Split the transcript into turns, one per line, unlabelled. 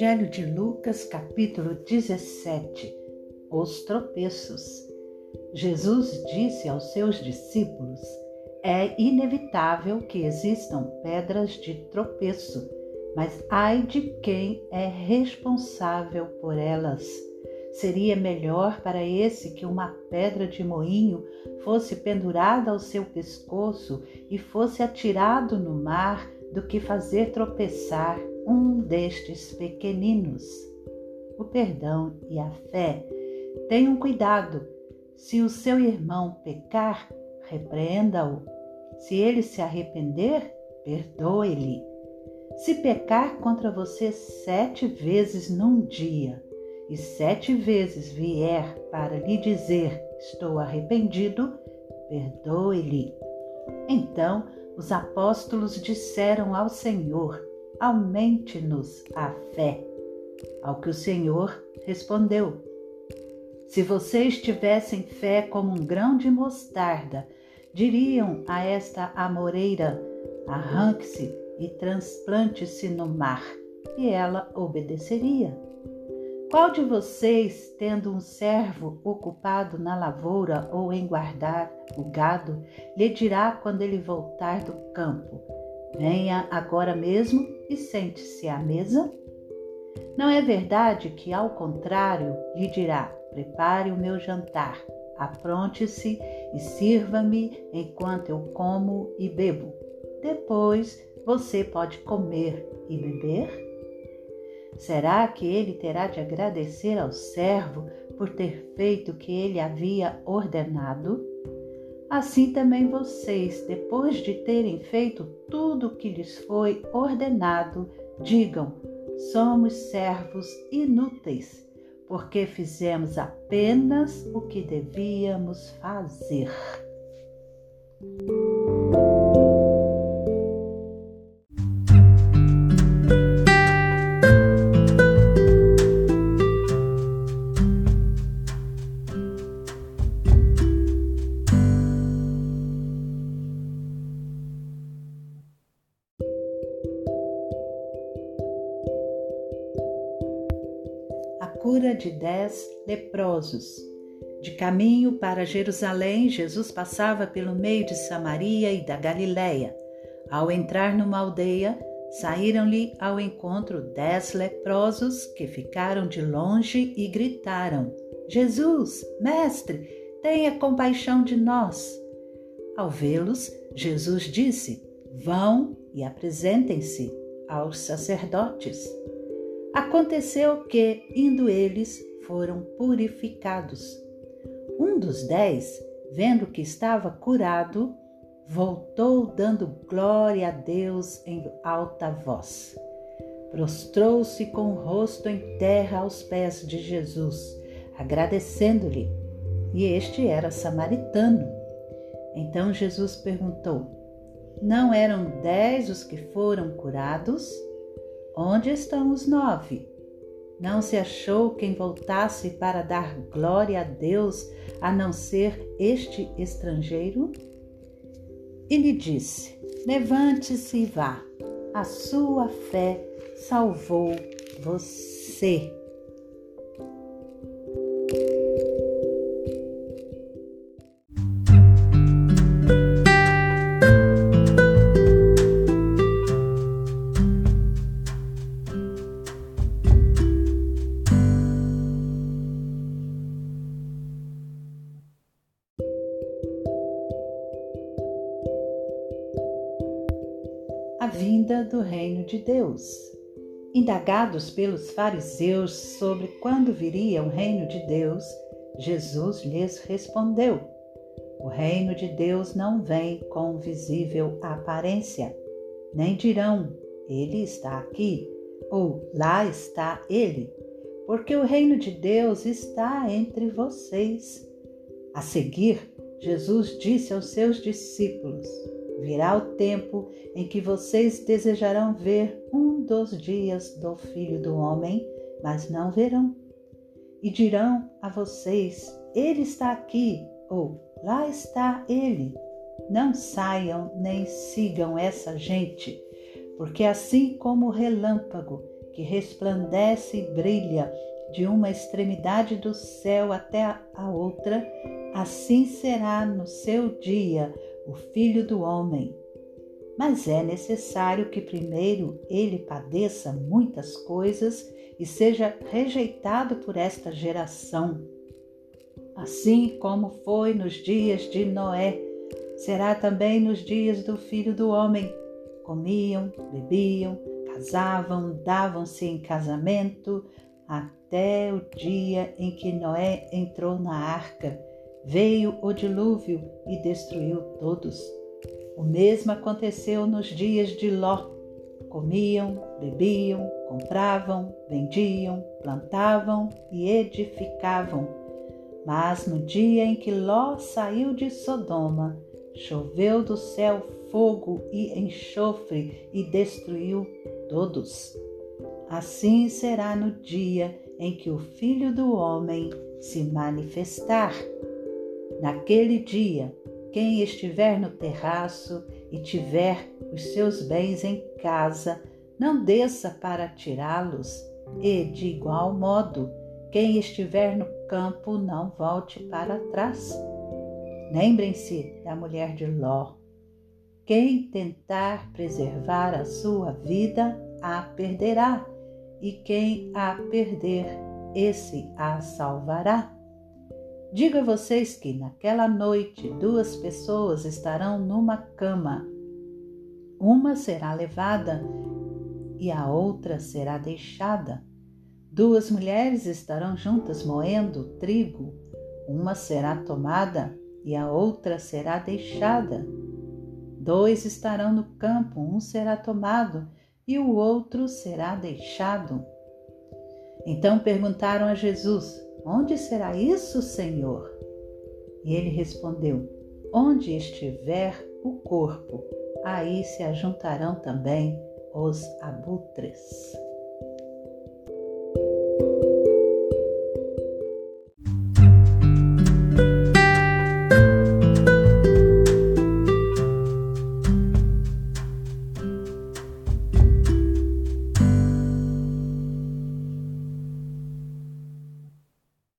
Evangelho de Lucas, capítulo 17 Os tropeços. Jesus disse aos seus discípulos: É inevitável que existam pedras de tropeço, mas ai de quem é responsável por elas. Seria melhor para esse que uma pedra de moinho fosse pendurada ao seu pescoço e fosse atirado no mar do que fazer tropeçar um destes pequeninos. O perdão e a fé. Tenham cuidado. Se o seu irmão pecar, repreenda-o. Se ele se arrepender, perdoe-lhe. Se pecar contra você sete vezes num dia, e sete vezes vier para lhe dizer: Estou arrependido, perdoe-lhe. Então os apóstolos disseram ao Senhor: Aumente-nos a fé. Ao que o Senhor respondeu: Se vocês tivessem fé como um grão de mostarda, diriam a esta amoreira: Arranque-se e transplante-se no mar, e ela obedeceria. Qual de vocês, tendo um servo ocupado na lavoura ou em guardar o gado, lhe dirá quando ele voltar do campo: Venha agora mesmo e sente-se à mesa? Não é verdade que, ao contrário, lhe dirá: Prepare o meu jantar, apronte-se e sirva-me enquanto eu como e bebo. Depois você pode comer e beber? Será que ele terá de agradecer ao servo por ter feito o que ele havia ordenado? Assim também vocês, depois de terem feito tudo o que lhes foi ordenado, digam: somos servos inúteis, porque fizemos apenas o que devíamos fazer. Cura de dez leprosos. De caminho para Jerusalém, Jesus passava pelo meio de Samaria e da Galiléia. Ao entrar numa aldeia, saíram-lhe ao encontro dez leprosos que ficaram de longe e gritaram: Jesus, mestre, tenha compaixão de nós. Ao vê-los, Jesus disse: Vão e apresentem-se aos sacerdotes. Aconteceu que, indo eles, foram purificados. Um dos dez, vendo que estava curado, voltou dando glória a Deus em alta voz. Prostrou-se com o rosto em terra aos pés de Jesus, agradecendo-lhe. E este era samaritano. Então Jesus perguntou: Não eram dez os que foram curados? Onde estão os nove? Não se achou quem voltasse para dar glória a Deus a não ser este estrangeiro? E lhe disse: Levante-se e vá, a sua fé salvou você. Vinda do reino de Deus. Indagados pelos fariseus sobre quando viria o reino de Deus, Jesus lhes respondeu: O reino de Deus não vem com visível aparência, nem dirão: Ele está aqui, ou lá está ele, porque o reino de Deus está entre vocês. A seguir, Jesus disse aos seus discípulos: Virá o tempo em que vocês desejarão ver um dos dias do Filho do Homem, mas não verão. E dirão a vocês: Ele está aqui, ou lá está ele. Não saiam nem sigam essa gente, porque assim como o relâmpago que resplandece e brilha de uma extremidade do céu até a outra, assim será no seu dia o Filho do Homem. Mas é necessário que primeiro ele padeça muitas coisas e seja rejeitado por esta geração. Assim como foi nos dias de Noé, será também nos dias do Filho do Homem. Comiam, bebiam, casavam, davam-se em casamento, até o dia em que Noé entrou na arca. Veio o dilúvio e destruiu todos. O mesmo aconteceu nos dias de Ló. Comiam, bebiam, compravam, vendiam, plantavam e edificavam. Mas no dia em que Ló saiu de Sodoma, choveu do céu fogo e enxofre e destruiu todos. Assim será no dia em que o Filho do Homem se manifestar. Naquele dia, quem estiver no terraço e tiver os seus bens em casa, não desça para tirá-los, e, de igual modo, quem estiver no campo, não volte para trás. Lembrem-se da mulher de Ló. Quem tentar preservar a sua vida, a perderá e quem a perder, esse a salvará. Digo a vocês que naquela noite duas pessoas estarão numa cama. Uma será levada e a outra será deixada. Duas mulheres estarão juntas moendo trigo. Uma será tomada e a outra será deixada. Dois estarão no campo, um será tomado e o outro será deixado. Então perguntaram a Jesus: Onde será isso, Senhor? E ele respondeu: Onde estiver o corpo, aí se ajuntarão também os abutres.